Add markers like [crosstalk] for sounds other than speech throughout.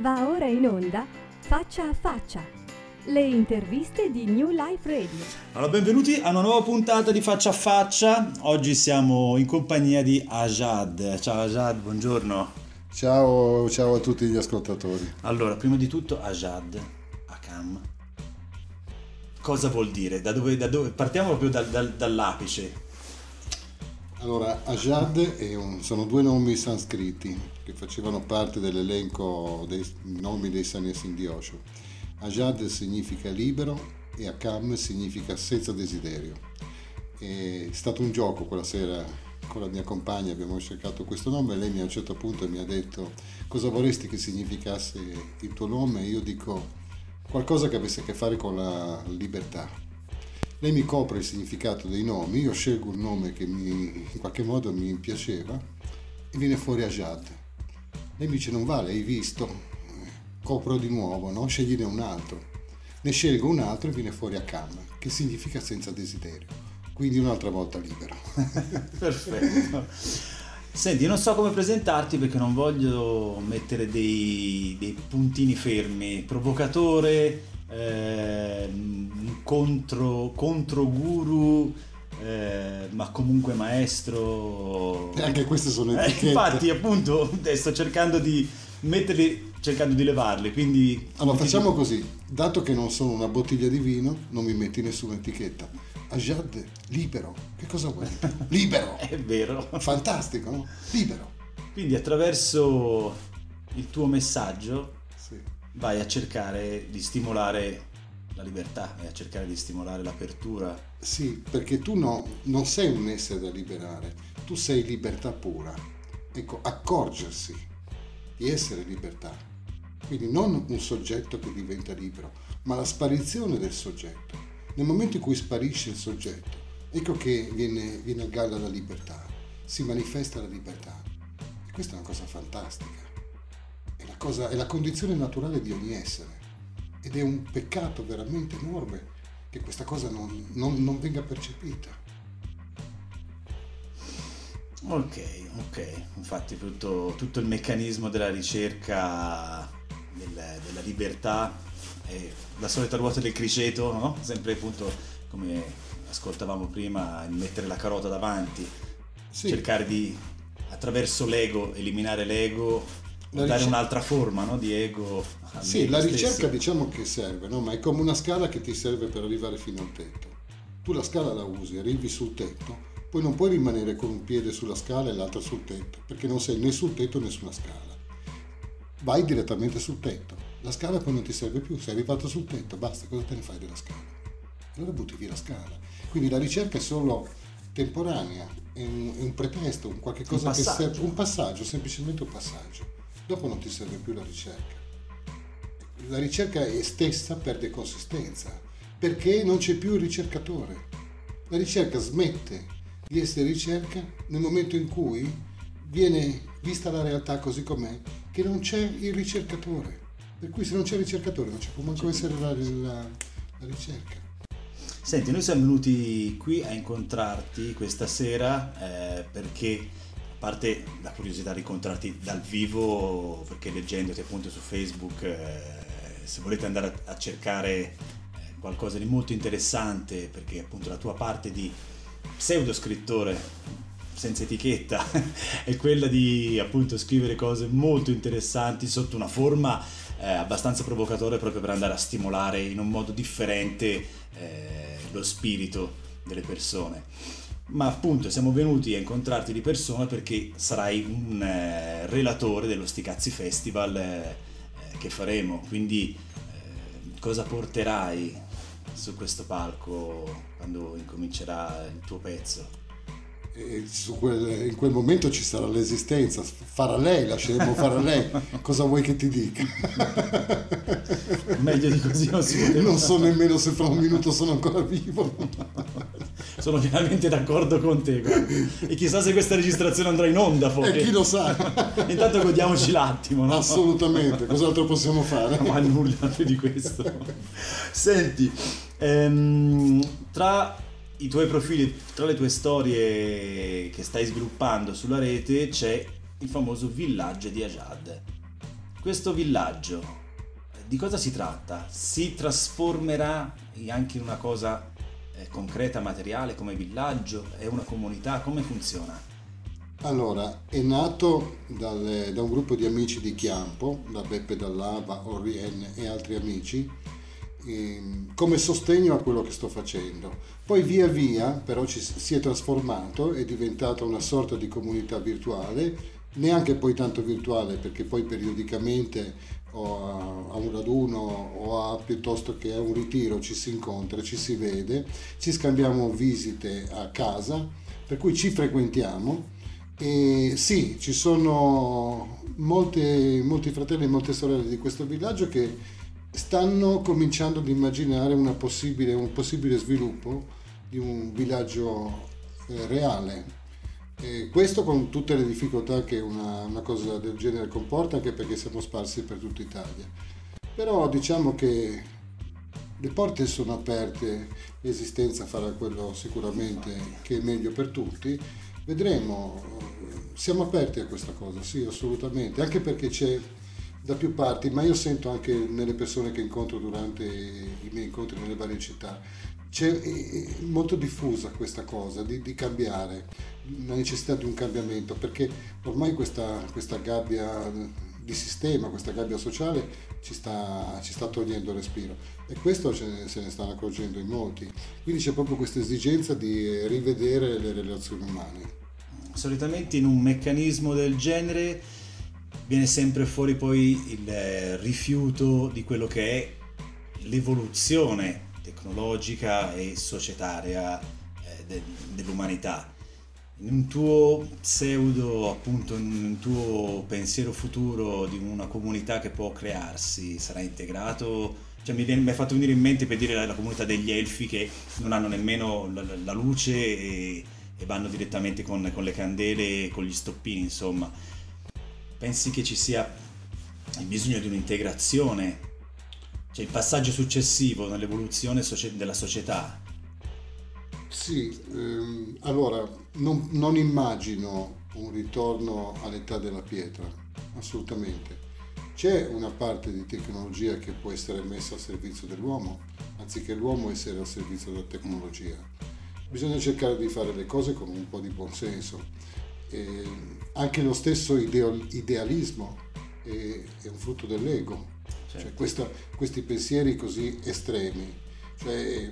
Va ora in onda Faccia a Faccia, le interviste di New Life Radio. Allora, benvenuti a una nuova puntata di Faccia a Faccia. Oggi siamo in compagnia di Ajad. Ciao Ajad, buongiorno. Ciao, ciao a tutti gli ascoltatori. Allora, prima di tutto Ajad, Akam. Cosa vuol dire? Da dove, da dove? Partiamo proprio dal, dal, dall'apice. Allora, Ajad un, sono due nomi sanscriti che facevano parte dell'elenco dei nomi dei Sanyasin di Osho. Ajad significa libero e Akam significa senza desiderio. È stato un gioco quella sera con la mia compagna, abbiamo cercato questo nome e lei mi a un certo punto mi ha detto cosa vorresti che significasse il tuo nome e io dico qualcosa che avesse a che fare con la libertà lei mi copre il significato dei nomi, io scelgo un nome che mi, in qualche modo mi piaceva e viene fuori Ajad. Lei mi dice non vale, hai visto, copro di nuovo, no? scegliene un altro. Ne scelgo un altro e viene fuori Akam, che significa senza desiderio. Quindi un'altra volta libero. [laughs] Perfetto. Senti, non so come presentarti perché non voglio mettere dei, dei puntini fermi. Provocatore, eh, contro, contro guru, eh, ma comunque maestro. E anche queste sono eh, etichette. Eh, infatti, appunto, sto cercando di metterli, cercando di levarli. Quindi. Allora facciamo così: dato che non sono una bottiglia di vino, non mi metti nessuna etichetta. Ajad, libero. Che cosa vuoi? [laughs] Libero! È vero. Fantastico, no? Libero. Quindi attraverso il tuo messaggio sì. vai a cercare di stimolare la libertà e a cercare di stimolare l'apertura. Sì, perché tu no, non sei un essere da liberare, tu sei libertà pura. Ecco, accorgersi di essere libertà. Quindi non un soggetto che diventa libero, ma la sparizione del soggetto. Nel momento in cui sparisce il soggetto, ecco che viene, viene a galla la libertà, si manifesta la libertà. E questa è una cosa fantastica. È la, cosa, è la condizione naturale di ogni essere ed è un peccato veramente enorme che questa cosa non, non, non venga percepita. Ok, ok, infatti tutto, tutto il meccanismo della ricerca del, della libertà è la solita ruota del criceto, no? sempre appunto come ascoltavamo prima, mettere la carota davanti, sì. cercare di attraverso l'ego eliminare l'ego dare ricerca... un'altra forma no, di ego. Sì, la ricerca stesso. diciamo che serve, no? ma è come una scala che ti serve per arrivare fino al tetto. Tu la scala la usi, arrivi sul tetto, poi non puoi rimanere con un piede sulla scala e l'altro sul tetto, perché non sei né sul tetto né sulla scala. Vai direttamente sul tetto. La scala poi non ti serve più, sei arrivato sul tetto, basta, cosa te ne fai della scala? Allora butti via la scala. Quindi la ricerca è solo temporanea, è un, è un pretesto, un qualche cosa un che serve, un passaggio, semplicemente un passaggio dopo non ti serve più la ricerca. La ricerca stessa perde consistenza perché non c'è più il ricercatore. La ricerca smette di essere ricerca nel momento in cui viene vista la realtà così com'è, che non c'è il ricercatore. Per cui se non c'è il ricercatore non ci può manco essere la, la, la ricerca. Senti, noi siamo venuti qui a incontrarti questa sera eh, perché parte la curiosità di incontrarti dal vivo, perché leggendoti appunto su Facebook, eh, se volete andare a, a cercare eh, qualcosa di molto interessante, perché appunto la tua parte di pseudo scrittore senza etichetta [laughs] è quella di appunto scrivere cose molto interessanti sotto una forma eh, abbastanza provocatoria proprio per andare a stimolare in un modo differente eh, lo spirito delle persone ma appunto siamo venuti a incontrarti di persona perché sarai un eh, relatore dello Sticazzi Festival eh, eh, che faremo, quindi eh, cosa porterai su questo palco quando incomincerà il tuo pezzo? Quel, in quel momento ci sarà l'esistenza, farà lei, lasceremo fare lei. [laughs] Cosa vuoi che ti dica? Meglio di così non si [laughs] poteva. Non so nemmeno se fra un minuto sono ancora vivo. Sono pienamente d'accordo con te. Guarda. E chissà se questa registrazione andrà in onda poi. E chi lo sa. [laughs] Intanto godiamoci l'attimo, no? Assolutamente, cos'altro possiamo fare? Ma nulla più di questo. Senti, ehm, tra i tuoi profili, tra le tue storie che stai sviluppando sulla rete c'è il famoso villaggio di Ajad. questo villaggio, di cosa si tratta? Si trasformerà anche in una cosa eh, concreta, materiale come villaggio? È una comunità? Come funziona? Allora, è nato dal, da un gruppo di amici di Chiampo, da Beppe Dall'Ava, Orien e altri amici, come sostegno a quello che sto facendo. Poi via via però ci, si è trasformato, è diventata una sorta di comunità virtuale, neanche poi tanto virtuale perché poi periodicamente o a, a, un raduno o a, piuttosto che a un ritiro ci si incontra, ci si vede, ci scambiamo visite a casa, per cui ci frequentiamo e sì, ci sono molte, molti fratelli e molte sorelle di questo villaggio che stanno cominciando ad immaginare possibile, un possibile sviluppo di un villaggio eh, reale e questo con tutte le difficoltà che una, una, cosa del genere comporta, anche perché siamo sparsi per tutta Italia. Però diciamo che le porte sono aperte, l'esistenza farà quello sicuramente che è meglio per tutti. Vedremo, siamo aperti a questa cosa, sì, assolutamente, anche perché c'è da più parti, ma io sento anche nelle persone che incontro durante i miei incontri nelle varie città, c'è molto diffusa questa cosa di, di, cambiare, la necessità di un cambiamento, perché ormai questa, questa gabbia di sistema, questa gabbia sociale ci sta, ci sta togliendo il respiro e questo ne, se ne stanno accorgendo in molti. Quindi c'è proprio questa esigenza di rivedere le relazioni umane. Solitamente in un meccanismo del genere viene sempre fuori poi il rifiuto di quello che è l'evoluzione tecnologica e societaria eh, de, dell'umanità. In un tuo pseudo, appunto, in un tuo pensiero futuro di una comunità che può crearsi, sarà integrato? Cioè, mi, viene, hai fatto venire in mente per dire la, la, comunità degli elfi che non hanno nemmeno la, la luce e, e, vanno direttamente con, con le candele e con gli stoppini, insomma. Pensi che ci sia il bisogno di un'integrazione cioè il passaggio successivo nell'evoluzione della società. Sì, ehm, allora non, non immagino un ritorno all'età della pietra, assolutamente. C'è una parte di tecnologia che può essere messa al servizio dell'uomo, anziché l'uomo essere al servizio della tecnologia. Bisogna cercare di fare le cose con un po' di buonsenso. E anche lo stesso idealismo è, è un frutto dell'ego, cioè, certo. questa, questi pensieri così estremi. Cioè,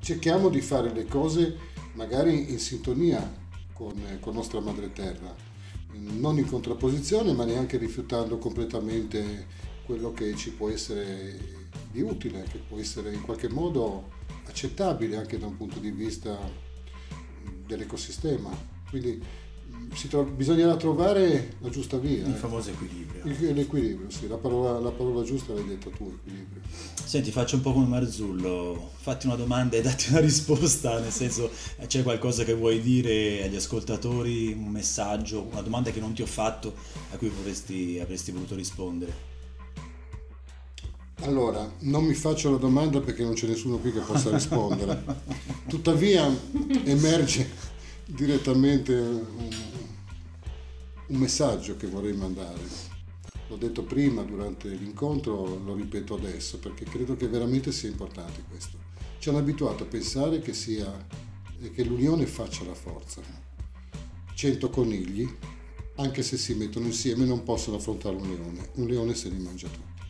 cerchiamo di fare le cose magari in sintonia con, con nostra madre terra, non in contrapposizione ma neanche rifiutando completamente quello che ci può essere di utile, che può essere in qualche modo accettabile anche da un punto di vista dell'ecosistema. Quindi tro- bisognerà trovare la giusta via. Il eh. famoso equilibrio. Il, l'equilibrio, sì, la parola, la parola, giusta l'hai detta tu, equilibrio. Senti, faccio un po' come Marzullo, fatti una domanda e datti una [laughs] risposta, nel senso c'è qualcosa che vuoi dire agli ascoltatori, un messaggio, una domanda che non ti ho fatto a cui vorresti, avresti voluto rispondere. Allora, non mi faccio la domanda perché non c'è nessuno qui che possa rispondere. [laughs] Tuttavia emerge direttamente un, un messaggio che vorrei mandare. L'ho detto prima durante l'incontro, lo ripeto adesso perché credo che veramente sia importante questo. Ci hanno abituato a pensare che, sia, che l'unione faccia la forza. Cento conigli, anche se si mettono insieme, non possono affrontare un leone. Un leone se li mangia tutti.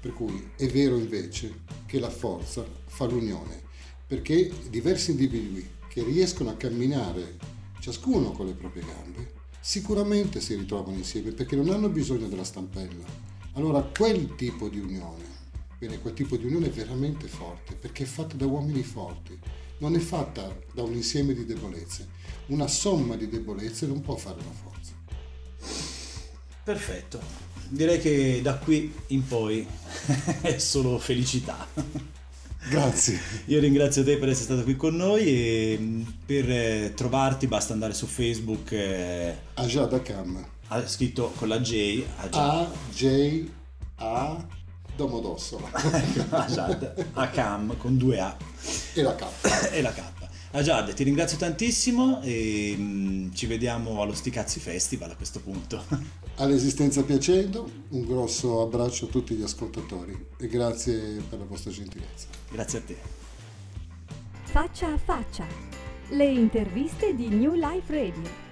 Per cui è vero invece che la forza fa l'unione, perché diversi individui che riescono a camminare ciascuno con le proprie gambe sicuramente si ritrovano insieme perché non hanno bisogno della stampella. Allora quel tipo di unione, bene, quel tipo di unione è veramente forte perché è fatta da uomini forti, non è fatta da un insieme di debolezze. Una somma di debolezze non può fare una forza. Perfetto, direi che da qui in poi [laughs] è solo felicità. Grazie. [laughs] Io ringrazio te per essere stato qui con noi e mm, per eh, trovarti basta andare su Facebook. Eh, Ajad Akam. Ha scritto con la J. A J A Domodossola. [laughs] Ajad Akam con due A. E la K. e la K. Ajad, ti ringrazio tantissimo e mh, ci vediamo allo Sticazzi Festival a questo punto. [laughs] All'esistenza piacendo, un grosso abbraccio a tutti gli ascoltatori e grazie per la vostra gentilezza. Grazie a te. Faccia a faccia. Le interviste di New Life Radio.